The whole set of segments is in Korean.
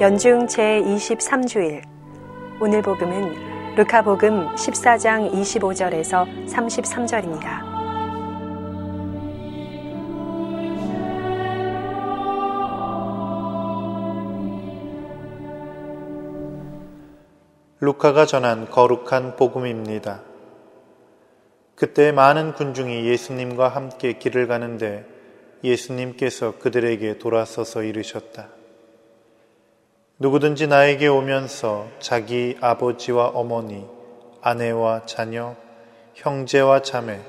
연중 제23주일 오늘 복음은 루카복음 14장 25절에서 33절입니다. 루카가 전한 거룩한 복음입니다. 그때 많은 군중이 예수님과 함께 길을 가는데 예수님께서 그들에게 돌아서서 이르셨다. 누구든지 나에게 오면서 자기 아버지와 어머니, 아내와 자녀, 형제와 자매,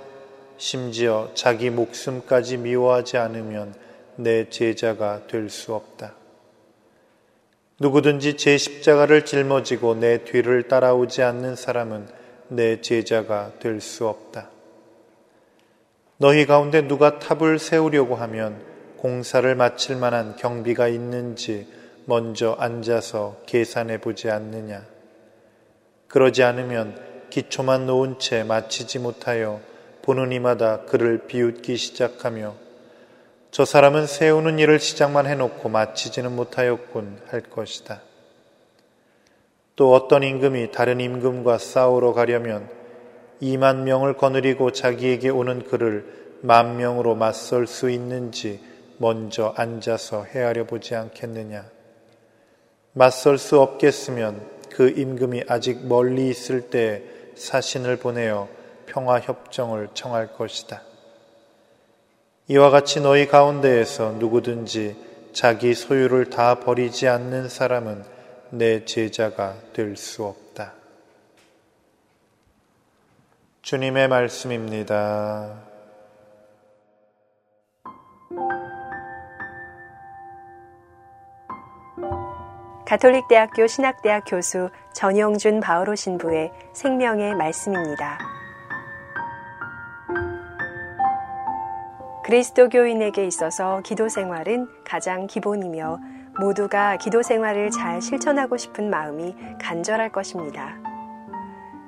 심지어 자기 목숨까지 미워하지 않으면 내 제자가 될 수 없다. 누구든지 제 십자가를 짊어지고 내 뒤를 따라오지 않는 사람은 내 제자가 될 수 없다. 너희 가운데 누가 탑을 세우려고 하면 공사를 마칠 만한 경비가 있는지 먼저 앉아서 계산해 보지 않느냐. 그러지 않으면 기초만 놓은 채 마치지 못하여 보는 이마다 그를 비웃기 시작하며 저 사람은 세우는 일을 시작만 해놓고 마치지는 못하였군 할 것이다. 또 어떤 임금이 다른 임금과 싸우러 가려면 2만 명을 거느리고 자기에게 오는 그를 만 명으로 맞설 수 있는지 먼저 앉아서 헤아려 보지 않겠느냐. 맞설 수 없겠으면 그 임금이 아직 멀리 있을 때 사신을 보내어 평화 협정을 청할 것이다. 이와 같이 너희 가운데에서 누구든지 자기 소유를 다 버리지 않는 사람은 내 제자가 될 수 없다. 주님의 말씀입니다. 가톨릭대학교 신학대학 교수 전영준 바오로 신부의 생명의 말씀입니다. 그리스도교인에게 있어서 기도 생활은 가장 기본이며 모두가 기도 생활을 잘 실천하고 싶은 마음이 간절할 것입니다.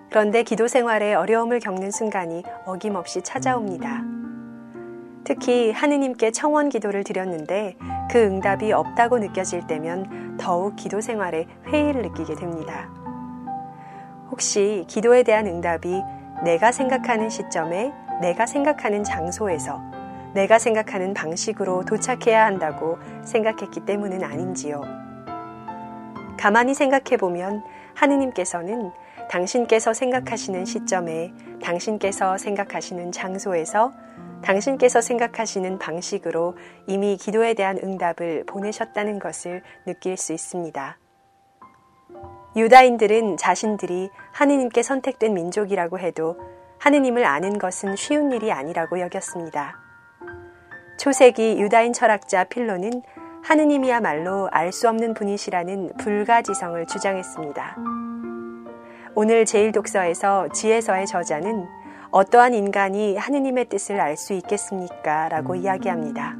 그런데 기도 생활에 어려움을 겪는 순간이 어김없이 찾아옵니다. 특히 하느님께 청원 기도를 드렸는데 그 응답이 없다고 느껴질 때면 더욱 기도 생활에 회의를 느끼게 됩니다. 혹시 기도에 대한 응답이 내가 생각하는 시점에 내가 생각하는 장소에서 내가 생각하는 방식으로 도착해야 한다고 생각했기 때문은 아닌지요. 가만히 생각해 보면 하느님께서는 당신께서 생각하시는 시점에 당신께서 생각하시는 장소에서 당신께서 생각하시는 방식으로 이미 기도에 대한 응답을 보내셨다는 것을 느낄 수 있습니다. 유다인들은 자신들이 하느님께 선택된 민족이라고 해도 하느님을 아는 것은 쉬운 일이 아니라고 여겼습니다. 초세기 유다인 철학자 필로는 하느님이야말로 알 수 없는 분이시라는 불가지성을 주장했습니다. 오늘 제일 독서에서 지혜서의 저자는 어떠한 인간이 하느님의 뜻을 알 수 있겠습니까? 라고 이야기합니다.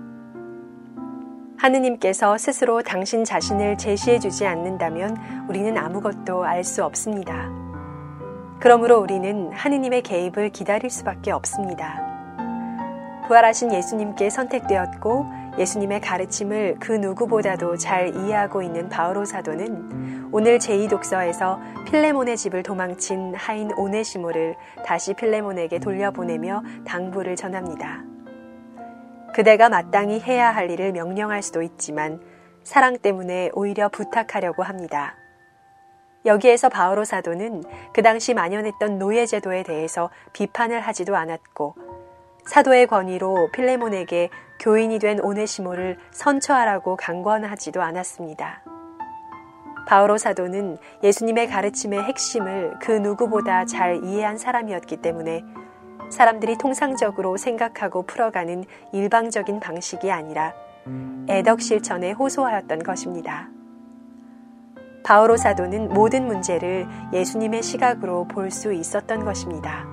하느님께서 스스로 당신 자신을 제시해 주지 않는다면 우리는 아무것도 알 수 없습니다. 그러므로 우리는 하느님의 개입을 기다릴 수밖에 없습니다. 부활하신 예수님께 선택되었고 예수님의 가르침을 그 누구보다도 잘 이해하고 있는 바오로 사도는 오늘 제2독서에서 필레몬의 집을 도망친 하인 오네시모를 다시 필레몬에게 돌려보내며 당부를 전합니다. 그대가 마땅히 해야 할 일을 명령할 수도 있지만 사랑 때문에 오히려 부탁하려고 합니다. 여기에서 바오로 사도는 그 당시 만연했던 노예 제도에 대해서 비판을 하지도 않았고 사도의 권위로 필레몬에게 교인이 된 오네시모를 선처하라고 강권하지도 않았습니다. 바오로 사도는 예수님의 가르침의 핵심을 그 누구보다 잘 이해한 사람이었기 때문에 사람들이 통상적으로 생각하고 풀어가는 일방적인 방식이 아니라 애덕 실천에 호소하였던 것입니다. 바오로 사도는 모든 문제를 예수님의 시각으로 볼 수 있었던 것입니다.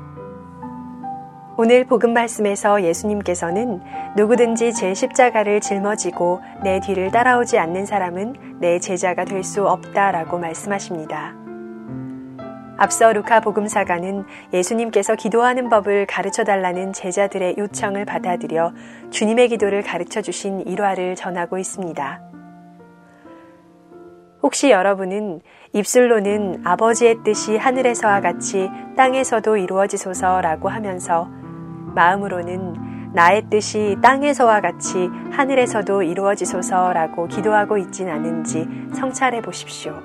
오늘 복음 말씀에서 예수님께서는 누구든지 제 십자가를 짊어지고 내 뒤를 따라오지 않는 사람은 내 제자가 될 수 없다라고 말씀하십니다. 앞서 루카 복음사가는 예수님께서 기도하는 법을 가르쳐 달라는 제자들의 요청을 받아들여 주님의 기도를 가르쳐 주신 일화를 전하고 있습니다. 혹시 여러분은 입술로는 아버지의 뜻이 하늘에서와 같이 땅에서도 이루어지소서라고 하면서 마음으로는 나의 뜻이 땅에서와 같이 하늘에서도 이루어지소서라고 기도하고 있진 않은지 성찰해 보십시오.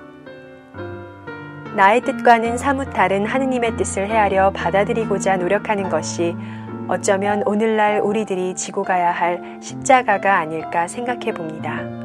나의 뜻과는 사뭇 다른 하느님의 뜻을 헤아려 받아들이고자 노력하는 것이 어쩌면 오늘날 우리들이 지고 가야 할 십자가가 아닐까 생각해 봅니다.